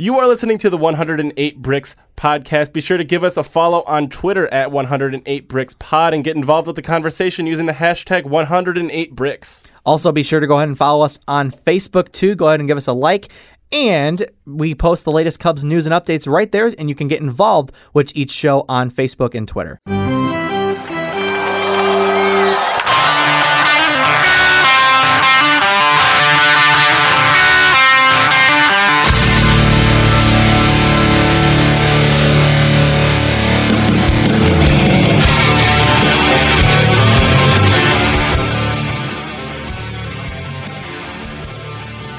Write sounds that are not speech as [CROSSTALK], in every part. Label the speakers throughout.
Speaker 1: You are listening to the 108 Bricks podcast. Be sure to give us a follow on Twitter at 108 Bricks Pod and get involved with the conversation using the hashtag 108 Bricks.
Speaker 2: Also, be sure to go ahead and follow us on Facebook too. Go ahead and give us a like. And we post the latest Cubs news and updates right there, and you can get involved with each show on Facebook and Twitter.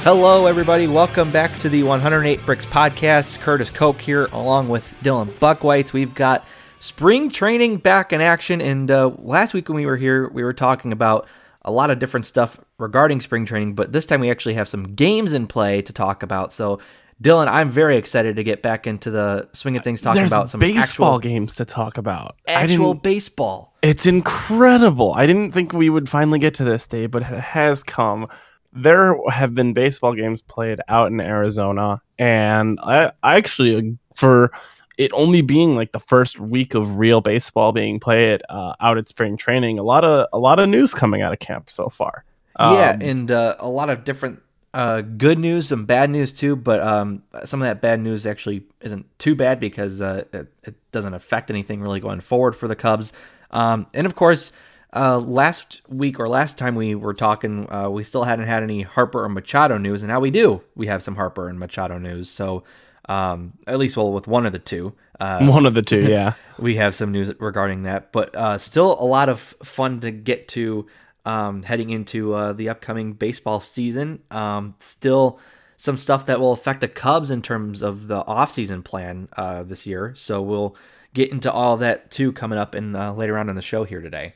Speaker 2: Hello, everybody. Welcome back to the 108 Bricks podcast. Curtis Koch here, along with Dylan Buckwhites. We've got spring training back in action. And uh, last week when we were here, we were talking about a lot of different stuff regarding spring training, but this time we actually have some games in play to talk about. So, Dylan, I'm very excited to get back into the swing of things, talking
Speaker 1: There's
Speaker 2: about some
Speaker 1: baseball
Speaker 2: actual,
Speaker 1: games to talk about.
Speaker 2: Actual baseball.
Speaker 1: It's incredible. I didn't think we would finally get to this day, but it has come. There have been baseball games played out in Arizona, and I, I actually, for it only being like the first week of real baseball being played uh, out at spring training, a lot of a lot of news coming out of camp so far.
Speaker 2: yeah,
Speaker 1: Um,
Speaker 2: and uh, a lot of different uh, good news, some bad news too. But um, some of that bad news actually isn't too bad because uh, it, it doesn't affect anything really going forward for the Cubs. Um, and of course, uh, last week or last time we were talking, uh, we still hadn't had any Harper or Machado news, and now we do. We have some Harper and Machado news. So um, at least, well, with one of the two. Uh,
Speaker 1: one of the two, yeah. [LAUGHS]
Speaker 2: we have some news regarding that, but uh, still a lot of fun to get to um, heading into uh, the upcoming baseball season. Um, still some stuff that will affect the Cubs in terms of the offseason plan uh, this year. So we'll get into all that too coming up in uh, later on in the show here today.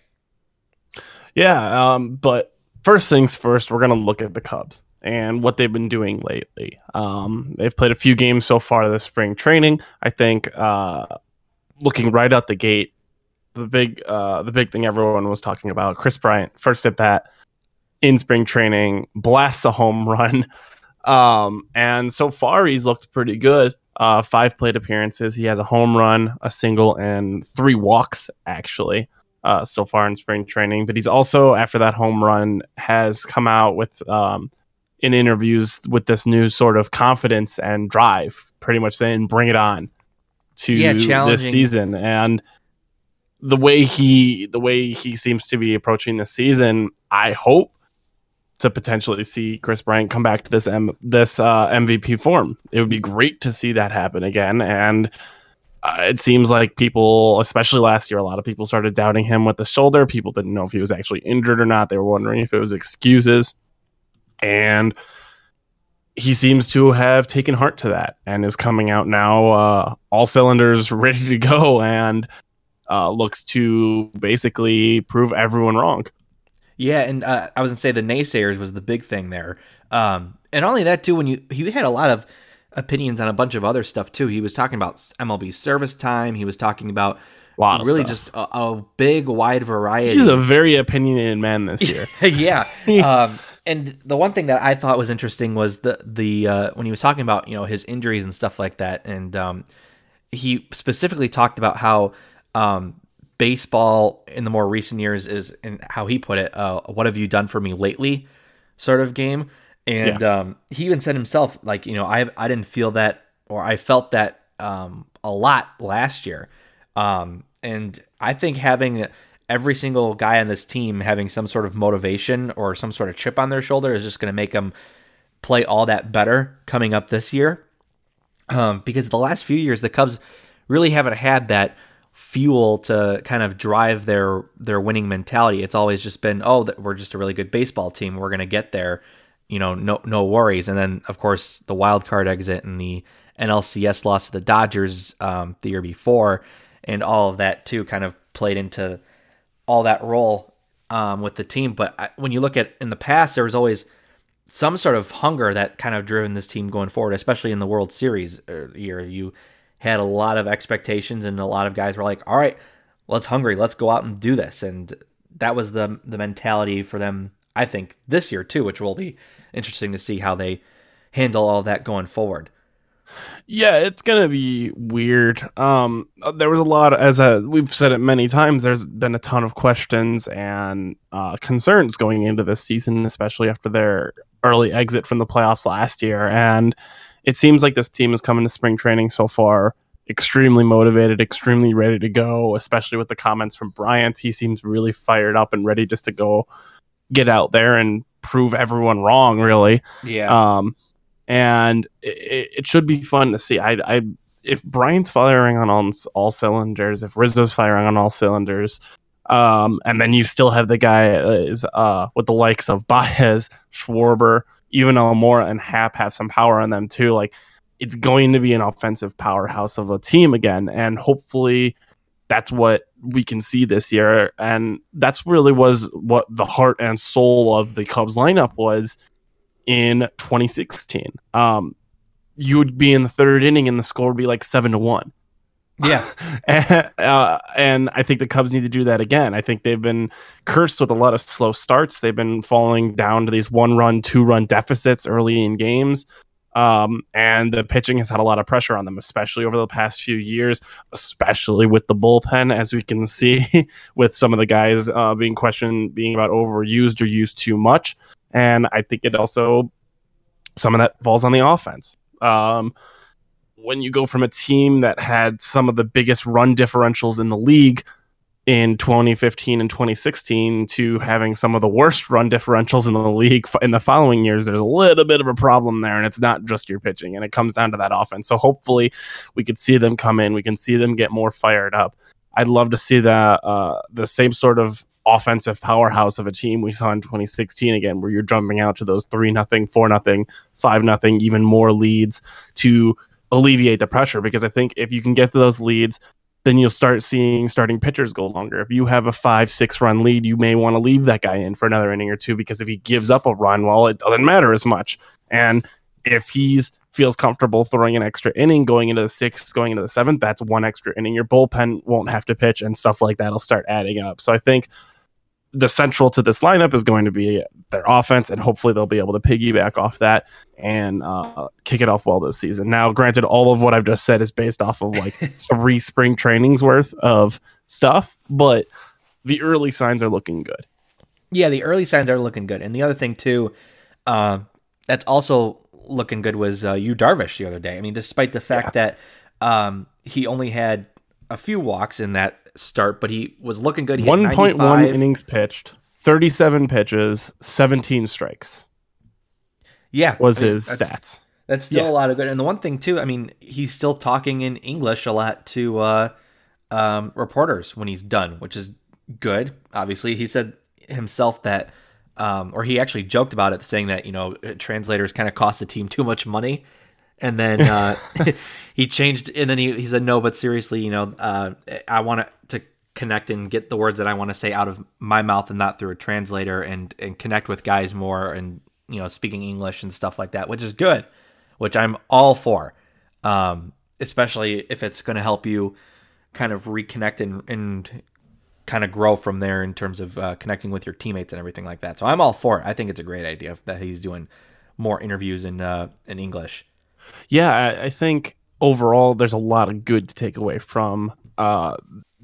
Speaker 1: Yeah, um, but first things first, we're gonna look at the Cubs and what they've been doing lately. Um, they've played a few games so far this spring training. I think uh, looking right out the gate, the big uh, the big thing everyone was talking about, Kris Bryant, first at bat in spring training, blasts a home [LAUGHS] run. Um, and so far he's looked pretty good. Uh, five plate appearances. He has a home run, a single, and three walks actually uh, so far in spring training. But he's also, after that home run, has come out with um, in interviews with this new sort of confidence and drive, pretty much saying, "Bring it on!" to
Speaker 2: Yeah,
Speaker 1: this season. And the way he, the way he seems to be approaching the season, I hope to potentially see Kris Bryant come back to this M- this uh, MVP form. It would be great to see that happen again, and uh, it seems like people, especially last year, a lot of people started doubting him with the shoulder. People didn't know if he was actually injured or not. They were wondering if it was excuses. And he seems to have taken heart to that and is coming out now, uh, all cylinders [LAUGHS] ready to go, and uh, looks to basically prove everyone wrong.
Speaker 2: Yeah, and uh, I was gonna say the naysayers was the big thing there, um, and only that too. When you he had a lot of opinions on a bunch of other stuff too. He was talking about MLB service time. He was talking about
Speaker 1: Lot
Speaker 2: really
Speaker 1: stuff.
Speaker 2: just a, a big wide variety.
Speaker 1: He's a very opinionated man this year. [LAUGHS] [LAUGHS]
Speaker 2: yeah. Um, and the one thing that I thought was interesting was the the uh, when he was talking about you know his injuries and stuff like that, and um, he specifically talked about how um, baseball in the more recent years is, and how he put it, uh, "What have you done for me lately?" sort of game. And um, he even said himself, like you know, I I didn't feel that, or I felt that um, a lot last year. Um, and I think having every single guy on this team having some sort of motivation or some sort of chip on their shoulder is just going to make them play all that better coming up this year. Um, because the last few years, the Cubs really haven't had that fuel to kind of drive their their winning mentality. It's always just been, oh, we're just a really good baseball team. We're going to get there, you know, no no worries. And then of course the wild card exit and the NLCS loss to the Dodgers um, the year before, and all of that too kind of played into all that role um, with the team. But I, when you look at in the past, there was always some sort of hunger that kind of driven this team going forward, especially in the World Series uh, year. You had a lot of expectations, and a lot of guys were like, "All right, let's hungry, let's go out and do this." And that was the the mentality for them, I think, this year too, which will be interesting to see how they handle all that going forward.
Speaker 1: Yeah, it's gonna be weird. Um, there was a lot of, as a, we've said it many times. There's been a ton of questions and uh, concerns going into this season, especially after their early exit from the playoffs last year. And it seems like this team is coming to spring training so far extremely motivated, extremely ready to go. Especially with the comments from Bryant, he seems really fired up and ready just to go get out there and prove everyone wrong. Really,
Speaker 2: Yeah.
Speaker 1: um, and it, it should be fun to see. I, I if Bryant's firing on all, all cylinders, if Rizzo's firing on all cylinders, um, and then you still have the guy is uh, with the likes of Baez, Schwarber, even Almora and Hap have some power on them too. Like it's going to be an offensive powerhouse of a team again, and hopefully that's what we can see this year. And that's really was what the heart and soul of the Cubs lineup was in 2016. Um, you would be in the third inning and the score would be like seven to one.
Speaker 2: yeah. [LAUGHS]
Speaker 1: and, uh, and I think the Cubs need to do that again. I think they've been cursed with a lot of slow starts. They've been falling down to these one run, two run deficits early in games. Um, and the pitching has had a lot of pressure on them, especially over the past few years, especially with the bullpen, as we can see [LAUGHS] with some of the guys uh, being questioned being about overused or used too much. And I think it also, some of that falls on the offense. Um, when you go from a team that had some of the biggest run differentials in the league in 2015 and 2016 to having some of the worst run differentials in the league in the following years, there's a little bit of a problem there. And it's not just your pitching, and it comes down to that offense. So hopefully we could see them come in, we can see them get more fired up. I'd love to see the uh, the same sort of offensive powerhouse of a team we saw in 2016 again, where you're jumping out to those three nothing, four nothing, five nothing, even more leads to alleviate the pressure. Because I think if you can get to those leads, then you'll start seeing starting pitchers go longer. If you have a five, six run lead, you may want to leave that guy in for another inning or two because if he gives up a run, well, it doesn't matter as much. And if he's feels comfortable throwing an extra inning going into the sixth, going into the seventh, that's one extra inning. Your bullpen won't have to pitch and stuff like that will start adding up. So I think the central to this lineup is going to be their offense, and hopefully they'll be able to piggyback off that and uh, kick it off well this season. Now, granted, all of what I've just said is based off of like [LAUGHS] three spring trainings worth of stuff, but the early signs are looking good.
Speaker 2: Yeah, the early signs are looking good. And the other thing too, uh, that's also looking good was uh, Yu Darvish the other day. I mean, despite the fact that um, he only had a few walks in that start, but he was looking good.
Speaker 1: 1.1 innings pitched, 37 pitches, 17 strikes
Speaker 2: Yeah,
Speaker 1: was
Speaker 2: I mean,
Speaker 1: his
Speaker 2: that's-
Speaker 1: stats.
Speaker 2: That's still
Speaker 1: Yeah.
Speaker 2: a lot of good. And the one thing too, I mean, he's still talking in English a lot to uh, um, reporters when he's done, which is good. Obviously, he said himself that, um, or he actually joked about it, saying that you know translators kind of cost the team too much money. And then uh, [LAUGHS] he changed, and then he, he said, "No, but seriously, you know, uh, I want to connect and get the words that I want to say out of my mouth and not through a translator, and and connect with guys more, and you know, speaking English and stuff like that, which is good." which I'm all for, um, especially if it's going to help you kind of reconnect and, and kind of grow from there in terms of uh, connecting with your teammates and everything like that. So I'm all for it. I think it's a great idea that he's doing more interviews in uh, in English.
Speaker 1: Yeah, I, I think overall there's a lot of good to take away from uh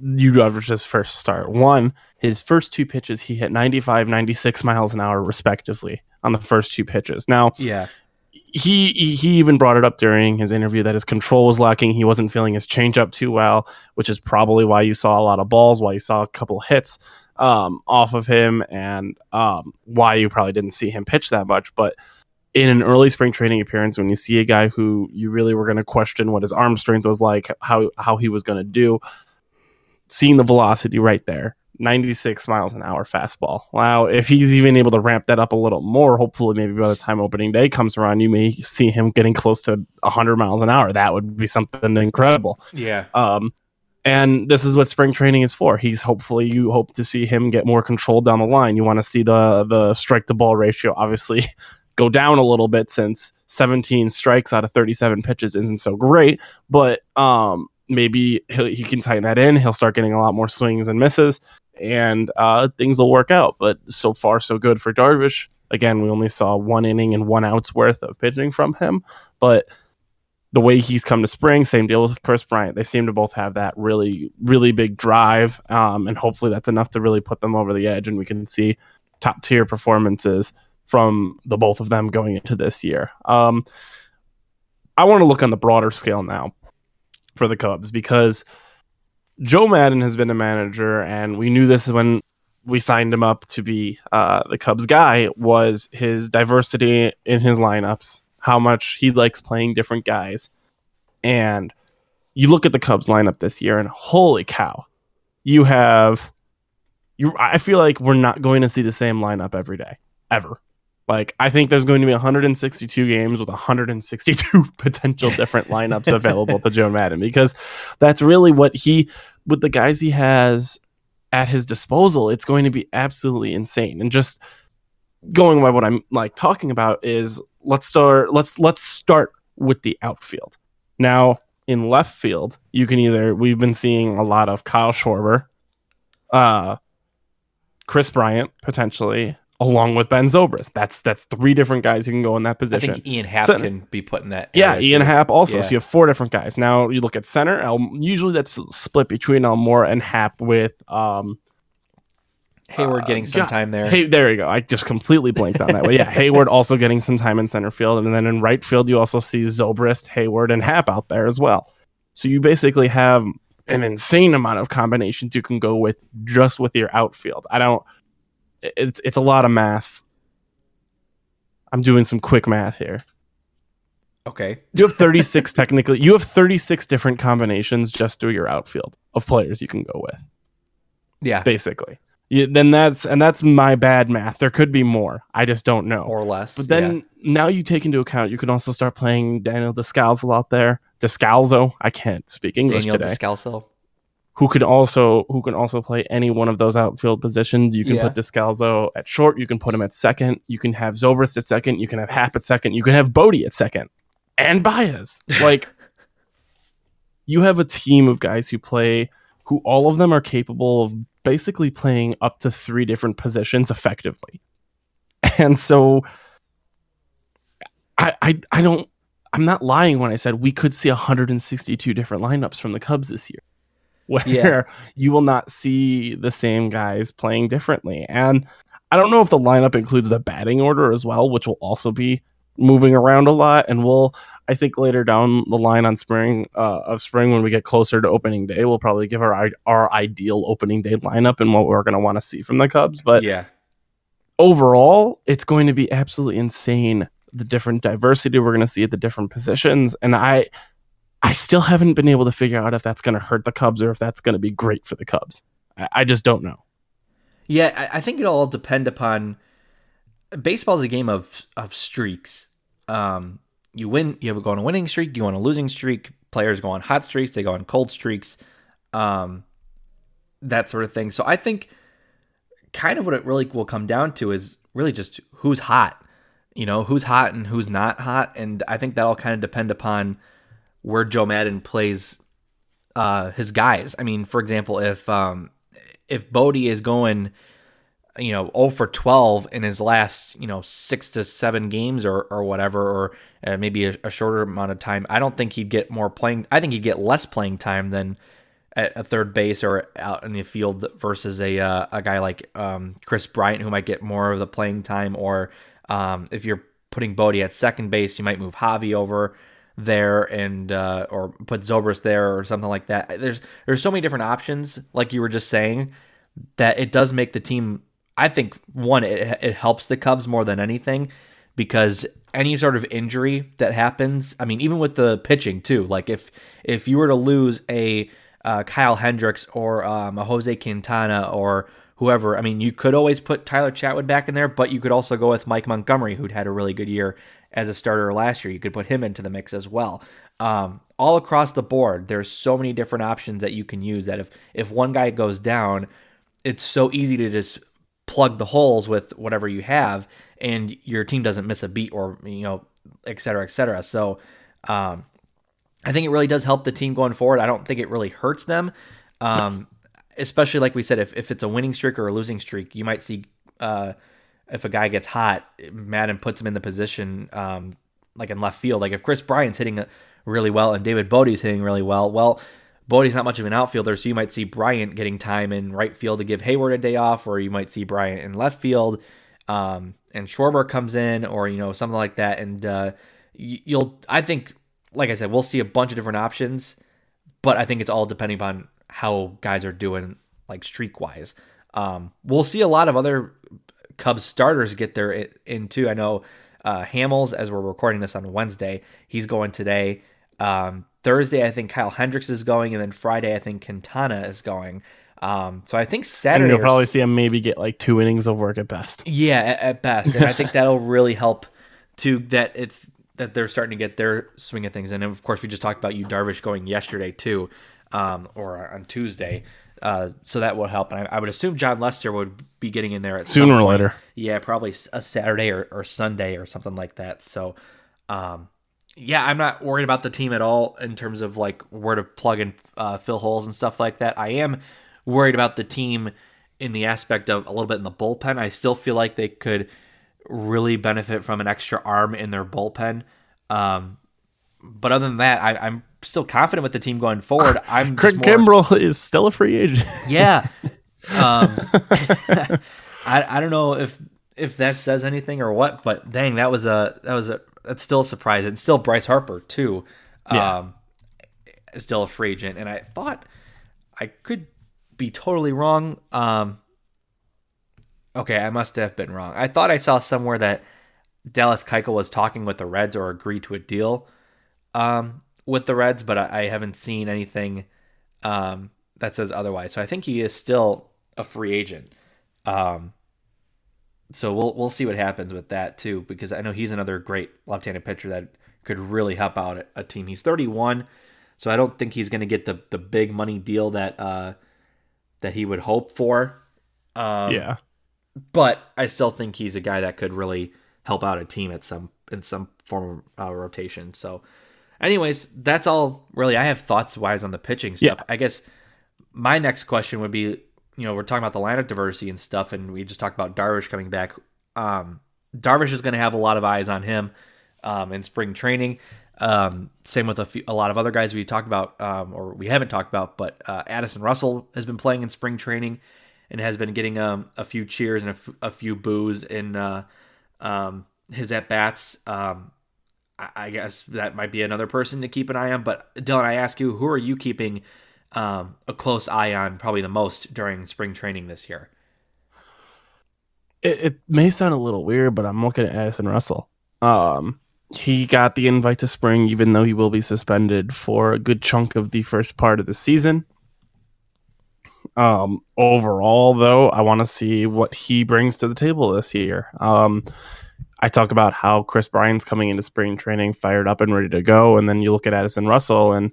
Speaker 1: Yu Darvish's first start. One, his first two pitches, he hit 95, 96 miles an hour respectively on the first two pitches. Now,
Speaker 2: Yeah,
Speaker 1: he he he even brought it up during his interview that his control was lacking. He wasn't feeling his changeup too well, which is probably why you saw a lot of balls, why you saw a couple hits um, off of him, and um, why you probably didn't see him pitch that much. But in an early spring training appearance, when you see a guy who you really were going to question what his arm strength was like, how how he was going to do, seeing the velocity right there, 96 miles an hour fastball. Wow, if he's even able to ramp that up a little more, hopefully maybe by the time opening day comes around, you may see him getting close to 100 miles an hour. That would be something incredible.
Speaker 2: yeah,
Speaker 1: Um, and this is what spring training is for. He's hopefully you hope to see him get more control down the line. You want to see the the strike to ball ratio obviously [LAUGHS] go down a little bit since 17 strikes out of 37 pitches isn't so great, but um maybe he can tighten that in. He'll start getting a lot more swings and misses and uh things will work out. But so far so good for Darvish. Again, we only saw one inning and one outs worth of pitching from him, but the way he's come to spring, same deal with Kris Bryant. They seem to both have that really, really big drive. Um, and hopefully that's enough to really put them over the edge and we can see top tier performances from the both of them going into this year. Um, I want to look on the broader scale now for the Cubs because Joe Maddon has been a manager, and we knew this when we signed him up to be uh, the Cubs guy was his diversity in his lineups, how much he likes playing different guys. And you look at the Cubs lineup this year and holy cow. You have you I feel like we're not going to see the same lineup every day ever. Like I think there's going to be 162 games with 162 [LAUGHS] potential [LAUGHS] different lineups available to Joe Maddon because that's really what he with the guys he has at his disposal, it's going to be absolutely insane. And just going by what I'm like talking about is let's start let's let's start with the outfield. Now, in left field, you can either we've been seeing a lot of Kyle Schwarber, uh Kris Bryant potentially, along with Ben Zobrist. That's that's three different guys who can go in that position. I
Speaker 2: think Ian Happ so, can be put in that.
Speaker 1: Yeah, Ian too. Happ also. Yeah. So you have four different guys. Now you look at center. El, usually that's split between Almora and Happ with um,
Speaker 2: Heyward getting some uh, time there.
Speaker 1: Hey, there you go. I just completely blanked on that way. Yeah, [LAUGHS] Heyward also getting some time in center field, and then in right field you also see Zobrist, Heyward, and Happ out there as well. So you basically have an insane amount of combinations you can go with just with your outfield. I don't it's it's a lot of math. I'm doing some quick math here.
Speaker 2: Okay.
Speaker 1: you have 36 [LAUGHS] technically. You have 36 different combinations just through your outfield of players you can go with.
Speaker 2: Yeah.
Speaker 1: Basically. You, then that's and that's my bad math. There could be more. I just don't know.
Speaker 2: Or less.
Speaker 1: But then yeah. now you take into account you can also start playing Daniel Descalso out there. Descalso. I can't speak English
Speaker 2: Daniel
Speaker 1: today.
Speaker 2: Descalso
Speaker 1: who can also who can also play any one of those outfield positions. You can yeah. put Descalso at short, you can put him at second, you can have Zobrist at second, you can have Happ at second, you can have Bote at second, and Baez. [LAUGHS] Like you have a team of guys who play who all of them are capable of basically playing up to three different positions effectively. [LAUGHS] And so I I, I don't I'm not lying when I said we could see 162 different lineups from the Cubs this year where yeah. you will not see the same guys playing differently. And I don't know if the lineup includes the batting order as well, which will also be moving around a lot. And we'll, I think, later down the line on spring uh, of spring when we get closer to opening day, we'll probably give our our ideal opening day lineup and what we're going to want to see from the Cubs. But
Speaker 2: yeah,
Speaker 1: overall, it's going to be absolutely insane the different diversity we're going to see at the different positions. And I I still haven't been able to figure out if that's going to hurt the Cubs or if that's going to be great for the Cubs. I, I just don't know.
Speaker 2: Yeah, I, I think it'll all depend upon. Baseball is a game of of streaks. Um, you win, you have go on a winning streak, you go on a losing streak. Players go on hot streaks, they go on cold streaks, um, that sort of thing. So I think kind of what it really will come down to is really just who's hot. You know, who's hot and who's not hot, and I think that'll kind of depend upon where Joe Maddon plays uh, his guys. I mean, for example, if um, if Bote is going, you know, 0 for 12 in his last, you know, six to seven games or, or whatever, or uh, maybe a, a, shorter amount of time, I don't think he'd get more playing. I think he'd get less playing time than at a third base or out in the field versus a uh, a guy like um, Kris Bryant who might get more of the playing time. Or um, if you're putting Bote at second base, you might move Javi over there and uh, or put Zobrist there or something like that. There's there's so many different options, like you were just saying, that it does make the team. I think one, it, it helps the Cubs more than anything because any sort of injury that happens, I mean, even with the pitching too. Like if if you were to lose a uh, Kyle Hendricks or um, a Jose Quintana or whoever. I mean, you could always put Tyler Chatwood back in there, but you could also go with Mike Montgomery, who'd had a really good year as a starter last year. You could put him into the mix as well. Um, all across the board, there's so many different options that you can use. That if if one guy goes down, it's so easy to just plug the holes with whatever you have, and your team doesn't miss a beat or you know, et cetera, et cetera. So. Um, I think it really does help the team going forward. I don't think it really hurts them. Um, especially like we said, if, if it's a winning streak or a losing streak, you might see uh, if a guy gets hot, Maddon puts him in the position um, like in left field. Like if Kris Bryant's hitting really well, and David Bote's hitting really well. Well, Bote's not much of an outfielder, so you might see Bryant getting time in right field to give Heyward a day off, or you might see Bryant in left field, um, and Schwarber comes in, or you know something like that. And uh, you'll, I think, like I said, we'll see a bunch of different options, but I think it's all depending upon how guys are doing, like streak wise. Um, we'll see a lot of other Cubs starters get there in too. I know uh, Hamels, as we're recording this on Wednesday, he's going today. Um, Thursday, I think Kyle Hendricks is going, and then Friday, I think Quintana is going. Um, so I think Saturday.
Speaker 1: And you'll probably see him maybe get like two innings of work at best.
Speaker 2: Yeah, at, at best, and I think [LAUGHS] that'll really help to that it's that they're starting to get their swing of things. And of course, we just talked about Yu Darvish going yesterday too, um, or on Tuesday. Uh, so that will help. And I, I, would assume Jon Lester would be getting in there at
Speaker 1: sooner or later.
Speaker 2: Yeah, probably a Saturday or, or Sunday or something like that. So, um, yeah, I'm not worried about the team at all in terms of like where to plug and uh, fill holes and stuff like that. I am worried about the team in the aspect of a little bit in the bullpen. I still feel like they could really benefit from an extra arm in their bullpen. Um, but other than that, I, am still confident with the team going forward. [LAUGHS] I'm
Speaker 1: Craig more... Kimbrel is still a free agent. [LAUGHS]
Speaker 2: yeah. Um, [LAUGHS] I I don't know if if that says anything or what, but dang, that was a that was a that's still a surprise. And still Bryce Harper too. Yeah. Um, still a free agent, and I thought I could be totally wrong. Um, okay, I must have been wrong. I thought I saw somewhere that Dallas Keuchel was talking with the Reds or agreed to a deal um, with the Reds, but I, I haven't seen anything um, that says otherwise. So I think he is still a free agent. Um, so we'll we'll see what happens with that too, because I know he's another great left-handed pitcher that could really help out a team. He's 31, so I don't think he's going to get the the big money deal that uh, that he would hope for.
Speaker 1: Um, yeah,
Speaker 2: but I still think he's a guy that could really help out a team at some in some form of uh, rotation. So, anyways, that's all really I have thoughts wise on the pitching stuff. Yeah. I guess my next question would be you know, we're talking about the lineup diversity and stuff, and we just talked about Darvish coming back. Um, Darvish is going to have a lot of eyes on him um, in spring training. Um, same with a, few, a, lot of other guys we talked about, um, or we haven't talked about, but uh, Addison Russell has been playing in spring training and has been getting um, a few cheers and a, f- a few boos in uh, um, his at bats. I-, I guess that might be another person to keep an eye on. But Dylan, I ask you, who are you keeping um, a close eye on probably the most during spring training this year.
Speaker 1: It, it, may sound a little weird, but I'm looking at Addison Russell. Um, he got the invite to spring, even though he will be suspended for a good chunk of the first part of the season. Um, overall, though, I want to see what he brings to the table this year. Um, I talk about how Kris Bryant's coming into spring training fired up and ready to go, and then you look at Addison Russell and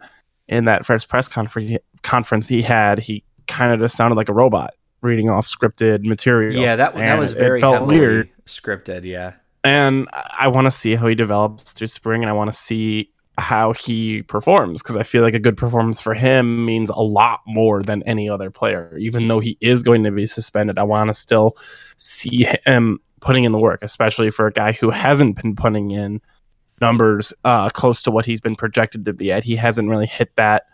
Speaker 1: in that first press conference conference he had, he kind of just sounded like a robot reading off scripted material.
Speaker 2: Yeah, that that was very felt weird. scripted. Yeah,
Speaker 1: and I want to see how he develops through spring, and I want to see how he performs because I feel like a good performance for him means a lot more than any other player. Even though he is going to be suspended, I want to still see him putting in the work, especially for a guy who hasn't been putting in numbers uh, close to what he's been projected to be at. He hasn't really hit that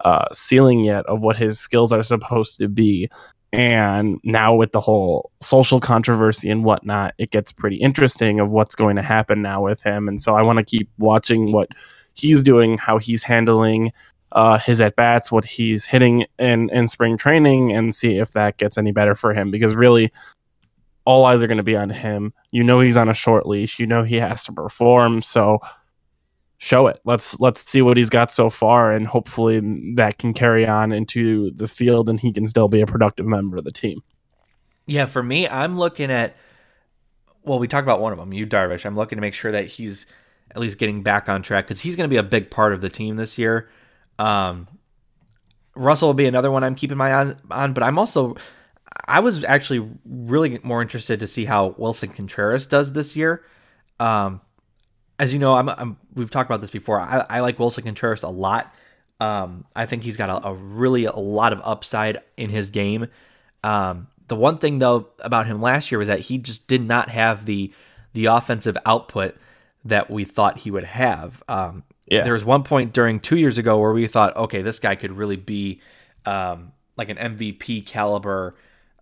Speaker 1: uh, ceiling yet of what his skills are supposed to be. And now with the whole social controversy and whatnot, it gets pretty interesting of what's going to happen now with him. And so I want to keep watching what he's doing, how he's handling uh, his at bats, what he's hitting in in spring training, and see if that gets any better for him. Because really, all eyes are going to be on him. You know he's on a short leash. You know he has to perform. So show it. Let's let's see what he's got so far, and hopefully that can carry on into the field, and he can still be a productive member of the team.
Speaker 2: Yeah, for me, I'm looking at. Well, we talked about one of them, Yu Darvish. I'm looking to make sure that he's at least getting back on track because he's going to be a big part of the team this year. Um, Russell will be another one I'm keeping my eyes on, but I'm also I was actually really more interested to see how Willson Contreras does this year. Um, as you know, I'm, I'm, we've talked about this before. I, I like Willson Contreras a lot. Um, I think he's got a, a, really a lot of upside in his game. Um, the one thing though about him last year was that he just did not have the the offensive output that we thought he would have. Um,
Speaker 1: Yeah.
Speaker 2: there was one point during two years ago where we thought, okay, this guy could really be um, like an MVP caliber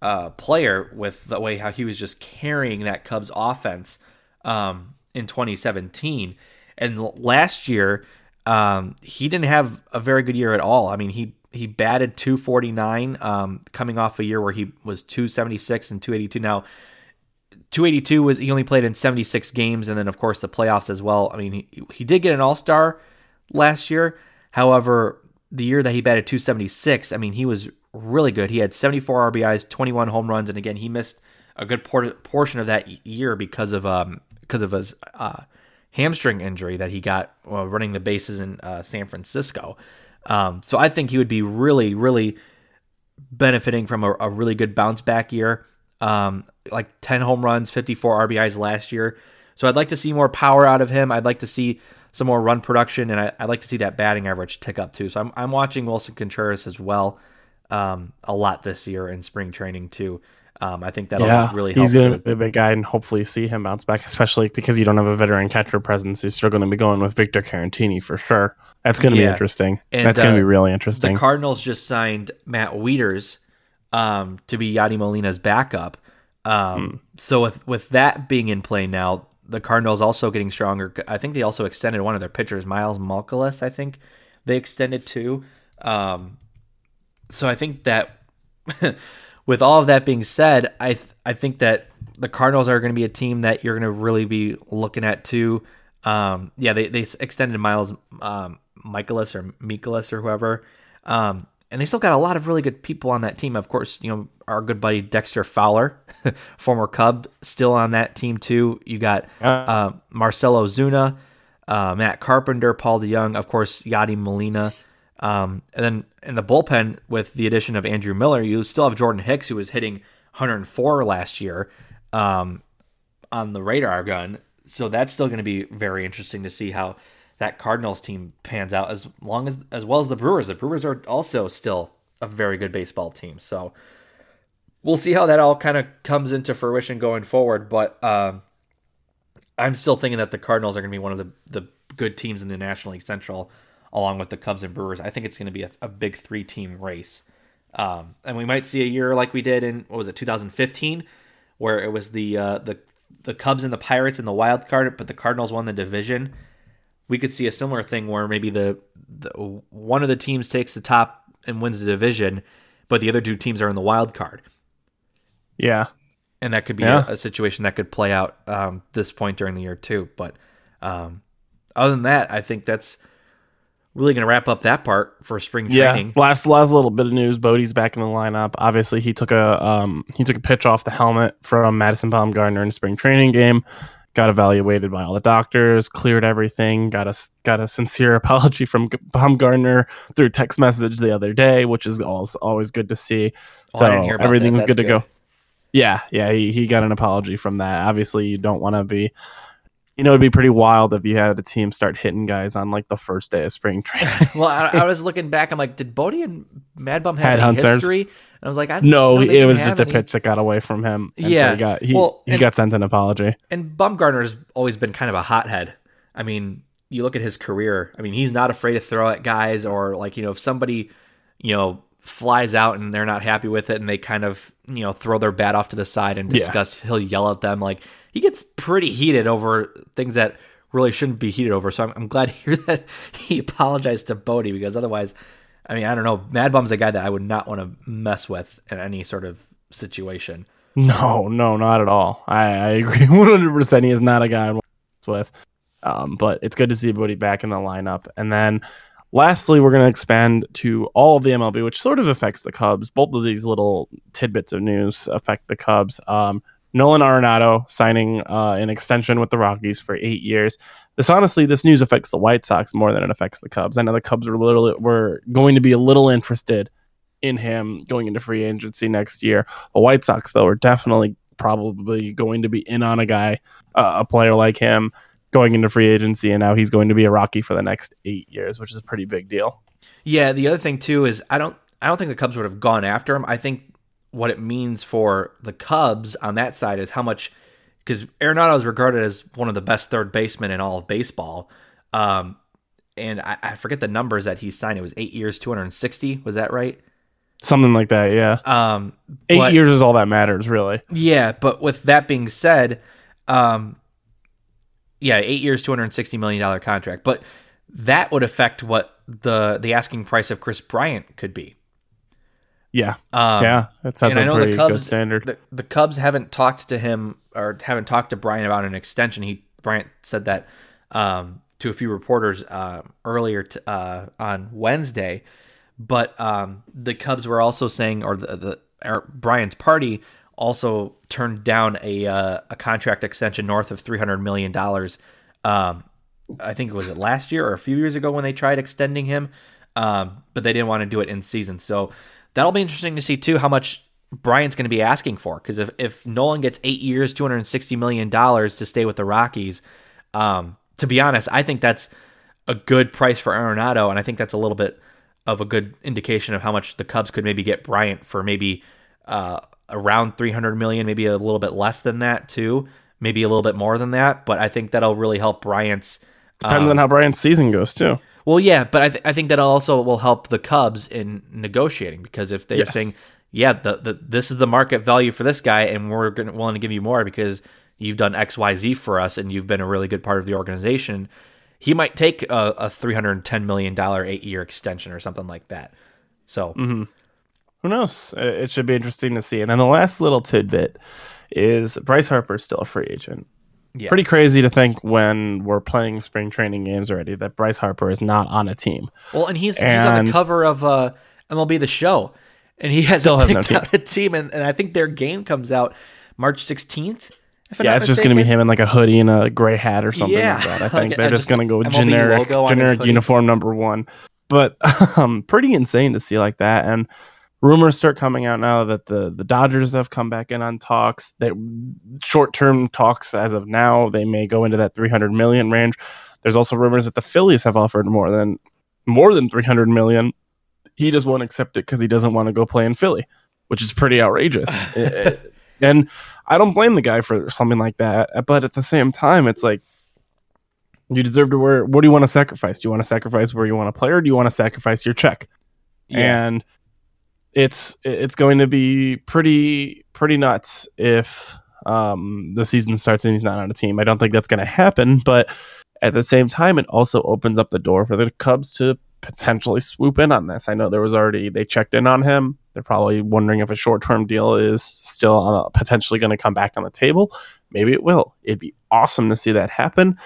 Speaker 2: uh, player with the way how he was just carrying that Cubs offense um, in 2017. And last year, um, he didn't have a very good year at all. I mean, he he batted 249, um, coming off a year where he was 276 and 282. Now, 282 was he only played in 76 games, and then of course the playoffs as well. I mean, he, he did get an All Star last year. However, the year that he batted 276, I mean, he was really good. He had 74 RBIs, 21 home runs, and again, he missed a good por- portion of that year because of um because of his uh, hamstring injury that he got while running the bases in uh, San Francisco. Um, so I think he would be really, really benefiting from a, a really good bounce back year. Um, like 10 home runs, 54 RBIs last year. So I'd like to see more power out of him. I'd like to see some more run production, and I, would like to see that batting average tick up too. So I'm, I'm watching Willson Contreras as well um, a lot this year in spring training too. Um, I think that'll
Speaker 1: yeah,
Speaker 2: just really help.
Speaker 1: he's going to be a big guy, and hopefully see him bounce back, especially because you don't have a veteran catcher presence. He's still going to be going with Victor Caratini for sure. That's going to
Speaker 2: Yeah.
Speaker 1: be interesting.
Speaker 2: And,
Speaker 1: That's going
Speaker 2: uh,
Speaker 1: to be really interesting. the.
Speaker 2: Cardinals just signed Matt Wieters um, to be Yadi Molina's backup. Um, So with with that being in play now, the Cardinals also getting stronger. I think they also extended one of their pitchers, Miles Malkalis. I think they extended too. Um, so I think that [LAUGHS] with all of that being said, I th- I think that the Cardinals are going to be a team that you're going to really be looking at too. Um, yeah, they they extended Miles um, Michaelis or Michaelis or whoever, um, and they still got a lot of really good people on that team. Of course, you know our good buddy Dexter Fowler, [LAUGHS] former Cub, still on that team too. You got uh, Marcell Ozuna, uh, Matt Carpenter, Paul DeJong, of course, Yadi Molina. Um, and then in the bullpen, with the addition of Andrew Miller, you still have Jordan Hicks, who was hitting 104 last year um, on the radar gun. So that's still going to be very interesting to see how that Cardinals team pans out, as long as as well as the Brewers. The Brewers are also still a very good baseball team. So we'll see how that all kind of comes into fruition going forward. But um, I'm still thinking that the Cardinals are going to be one of the, the good teams in the National League Central, along with the Cubs and Brewers. I think it's going to be a, a big three team race. Um, and we might see a year like we did in what was it 2015, where it was the uh, the the Cubs and the Pirates in the wild card, but the Cardinals won the division. We could see a similar thing where maybe the, the one of the teams takes the top and wins the division, but the other two teams are in the wild card
Speaker 1: yeah,
Speaker 2: and that could be
Speaker 1: Yeah.
Speaker 2: a, a situation that could play out um, this point during the year too. But um, other than that, I think that's really going to wrap up that part for spring
Speaker 1: yeah.
Speaker 2: training.
Speaker 1: Last last little bit of news: Bote's back in the lineup. Obviously, he took a um he took a pitch off the helmet from Madison Bumgarner in a spring training game. Got evaluated by all the doctors, cleared everything. Got a got a sincere [LAUGHS] apology from G- Bumgarner through text message the other day, which is always always good to see.
Speaker 2: Oh,
Speaker 1: so
Speaker 2: I didn't hear about that.
Speaker 1: everything's
Speaker 2: That's
Speaker 1: good to go. Yeah, yeah, he, he got an apology from that. Obviously, you don't want to be, you know, it'd be pretty wild if you had a team start hitting guys on like the first day of spring [LAUGHS] training.
Speaker 2: well, I, I was looking back. I'm like, did Bote and Mad Bum have any history? And I was like, I
Speaker 1: no, it was just a
Speaker 2: any.
Speaker 1: pitch that got away from him. And so
Speaker 2: Yeah,
Speaker 1: he got he,
Speaker 2: well,
Speaker 1: he
Speaker 2: and-
Speaker 1: got sent an apology.
Speaker 2: And Bumgarner's always been kind of a hothead. I mean, you look at his career. I mean, he's not afraid to throw at guys or like, you know, if somebody, you know, flies out and they're not happy with it and they kind of, you know, throw their bat off to the side and
Speaker 1: Yeah.
Speaker 2: discuss, he'll yell at them. Like he gets pretty heated over things that really shouldn't be heated over. So I'm, I'm glad to hear [LAUGHS] that he apologized to Bote because otherwise, I mean, I don't know. Mad Bum's a guy that I would not want to mess with in any sort of situation.
Speaker 1: No, no, not at all. I, I agree [LAUGHS] 100%. He is not a guy I'd want to mess with. Um, but it's good to see Bote back in the lineup. And then lastly, we're going to expand to all of the MLB, which sort of affects the Cubs. Both of these little tidbits of news affect the Cubs. Um, Nolan Arenado signing uh, an extension with the Rockies for eight years. This honestly, this news affects the White Sox more than it affects the Cubs. I know the Cubs were little were going to be a little interested in him going into free agency next year. The White Sox, though, are definitely probably going to be in on a guy, uh, a player like him, going into free agency, and now he's going to be a Rocky for the next eight years, which is a pretty big deal.
Speaker 2: Yeah, the other thing too is I don't I don't think the Cubs would have gone after him. I think what it means for the Cubs on that side is how much because Arenado is regarded as one of the best third basemen in all of baseball. Um, and I, I forget the numbers that he signed. It was eight years, two hundred and sixty. Was that right?
Speaker 1: Something like that, yeah.
Speaker 2: Um,
Speaker 1: Eight
Speaker 2: but-
Speaker 1: years is all that matters, really.
Speaker 2: Yeah, but with that being said, um, yeah, eight years, two hundred sixty million dollar contract, but that would affect what the the asking price of Kris Bryant could be.
Speaker 1: Yeah,
Speaker 2: Um,
Speaker 1: yeah, that sets
Speaker 2: and I
Speaker 1: a
Speaker 2: know
Speaker 1: pretty
Speaker 2: Cubs,
Speaker 1: good standard.
Speaker 2: The, the Cubs haven't talked to him or haven't talked to Bryant about an extension. He Bryant said that um, to a few reporters um earlier t- uh, on Wednesday, but um, the Cubs were also saying, or the, the or Bryant's party also turned down a uh, a contract extension north of three hundred million dollars. Um, I think it was it last year or a few years ago when they tried extending him, um, but they didn't want to do it in season. So that'll be interesting to see too how much Bryant's going to be asking for. Because if if Nolan gets eight years, two hundred and sixty million dollars to stay with the Rockies, um, to be honest, I think that's a good price for Arenado, and I think that's a little bit of a good indication of how much the Cubs could maybe get Bryant for maybe uh, around 300 million, maybe a little bit less than that too, maybe a little bit more than that. But I think that'll really help Bryant's.
Speaker 1: Depends on how Bryant's season goes too.
Speaker 2: Well, yeah, but I, th- I think that also will help the Cubs in negotiating because if they're
Speaker 1: Yes.
Speaker 2: saying, yeah, the, the this is the market value for this guy, and we're gonna, willing to give you more because you've done X, Y, Z for us, and you've been a really good part of the organization. He might take a, a three hundred and ten million dollar eight year extension or something like that. So mm-hmm.
Speaker 1: Who knows? It it should be interesting to see. And then the last little tidbit is Bryce Harper is still a free agent.
Speaker 2: Yeah,
Speaker 1: Pretty crazy to think when we're playing spring training games already that Bryce Harper is not on a team.
Speaker 2: well, and he's he's on the cover of uh, MLB the Show, and he hasn't
Speaker 1: Still has no team.
Speaker 2: out a team, and, and I think their game comes out March sixteenth.
Speaker 1: Yeah, it's just going to be him in like a hoodie and a gray hat or something
Speaker 2: Yeah.
Speaker 1: like that. I think [LAUGHS]
Speaker 2: uh,
Speaker 1: they're just
Speaker 2: just
Speaker 1: going to go
Speaker 2: MLB
Speaker 1: generic,
Speaker 2: logo on his
Speaker 1: generic uniform number one. But [LAUGHS] um, pretty insane to see like that. And rumors start coming out now that the the Dodgers have come back in on talks. That short term talks as of now, they may go into that 300 million range. There's also rumors that the Phillies have offered more than more than 300 million. He just won't accept it because he doesn't want to go play in Philly, which is pretty outrageous. [LAUGHS] And I don't blame the guy for something like that. But at the same time, it's like you deserve to wear. What do you want to sacrifice? Do you want to sacrifice where you want to play, or do you want to sacrifice your check?
Speaker 2: Yeah.
Speaker 1: And it's it's going to be pretty pretty nuts if um, the season starts and he's not on a team. I don't think that's going to happen, but at the same time, it also opens up the door for the Cubs to potentially swoop in on this. I know there was already they checked in on him. They're probably wondering if a short term deal is still uh, potentially going to come back on the table. Maybe it will. It'd be awesome to see that happen,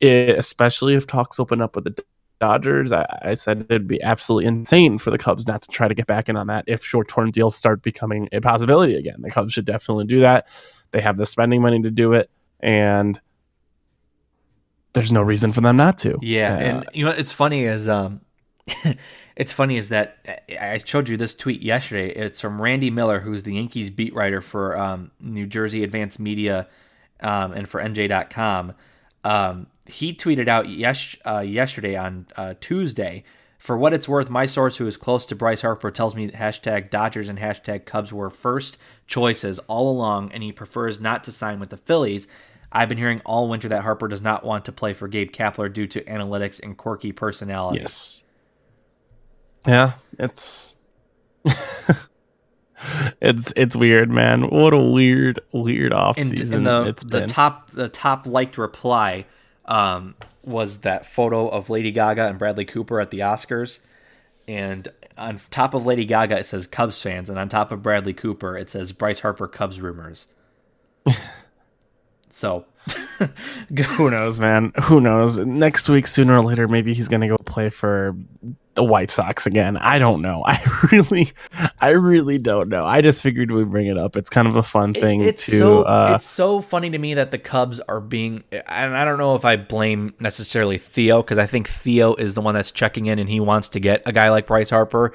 Speaker 1: eh, especially if talks open up with the Dodgers. I, I said it'd be absolutely insane for the Cubs not to try to get back in on that if short term deals start becoming a possibility again. The Cubs should definitely do that. They have the spending money to do it, and there's no reason for them not to.
Speaker 2: Yeah,
Speaker 1: Uh,
Speaker 2: and you know it's funny is um, [LAUGHS] it's funny is that I I showed you this tweet yesterday. It's from Randy Miller, who's the Yankees beat writer for um, New Jersey Advanced Media um, and for NJ.com. Um, he tweeted out yes uh, yesterday on uh, Tuesday. For what it's worth, my source, who is close to Bryce Harper, tells me that hashtag Dodgers and hashtag Cubs were first choices all along, and he prefers not to sign with the Phillies. I've been hearing all winter that Harper does not want to play for Gabe Kapler due to analytics and quirky personality.
Speaker 1: Yes. Yeah, it's [LAUGHS] it's it's weird, man. What a weird, weird off
Speaker 2: And, and the
Speaker 1: it's
Speaker 2: the
Speaker 1: been.
Speaker 2: top the top liked reply um, was that photo of Lady Gaga and Bradley Cooper at the Oscars, and on top of Lady Gaga it says Cubs fans, and on top of Bradley Cooper it says Bryce Harper Cubs rumors. [LAUGHS] so [LAUGHS]
Speaker 1: Who knows, man? Who knows? Next week, sooner or later, maybe he's gonna go play for the White Sox again. I don't know. [LAUGHS] I really, I really don't know. I just figured we'd bring it up. It's kind of a fun thing
Speaker 2: it's
Speaker 1: to.
Speaker 2: so
Speaker 1: uh,
Speaker 2: it's so funny to me that the Cubs are being and I don't know if I blame necessarily Theo because I think Theo is the one that's checking in and he wants to get a guy like Bryce Harper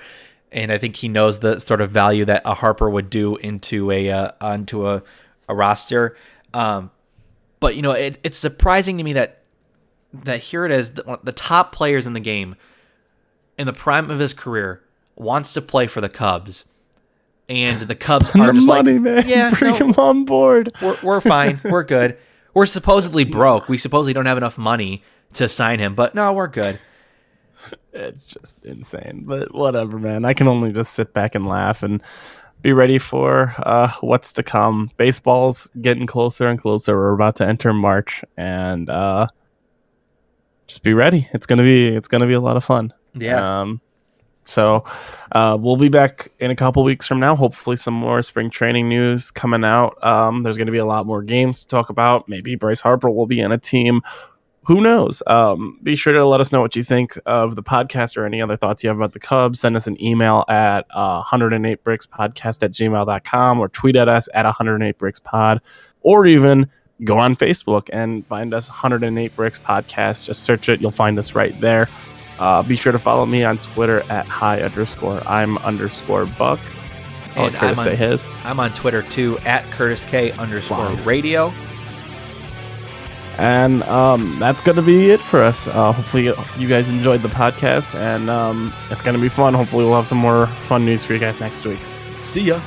Speaker 2: and I think he knows the sort of value that a Harper would do into a uh, onto a, a roster um, but you know it, it's surprising to me that that here it is the, the top players in the game in the prime of his career wants to play for the Cubs and the [LAUGHS] Cubs
Speaker 1: spend
Speaker 2: are
Speaker 1: the
Speaker 2: just
Speaker 1: money,
Speaker 2: like
Speaker 1: man.
Speaker 2: yeah
Speaker 1: bring
Speaker 2: no,
Speaker 1: him on board.
Speaker 2: we're, we're fine. We're good. We're supposedly broke. We supposedly don't have enough money to sign him, but no, we're good.
Speaker 1: it's just insane. But whatever, man. I can only just sit back and laugh and be ready for uh, what's to come. Baseball's getting closer and closer. We're about to enter March, and uh, just be ready. It's gonna be it's gonna be a lot of fun.
Speaker 2: Yeah.
Speaker 1: Um, so uh, we'll be back in a couple weeks from now. Hopefully, some more spring training news coming out. Um, there's going to be a lot more games to talk about. Maybe Bryce Harper will be in a team. Who knows? Um, be sure to let us know what you think of the podcast or any other thoughts you have about the Cubs. Send us an email at uh, 108brickspodcast at gmail.com or tweet at us at 108brickspod or even go on Facebook and find us 108 Bricks Podcast. Just search it, you'll find us right there. Uh, be sure to follow me on Twitter at high underscore I'm underscore buck. I'll
Speaker 2: And
Speaker 1: Curtis
Speaker 2: I'm
Speaker 1: say
Speaker 2: on-
Speaker 1: his.
Speaker 2: I'm on Twitter too at Curtis K underscore
Speaker 1: Lies.
Speaker 2: radio.
Speaker 1: And um, that's going to be it for us. Uh, hopefully, you guys enjoyed the podcast, and um, it's going to be fun. Hopefully, we'll have some more fun news for you guys next week.
Speaker 2: See ya.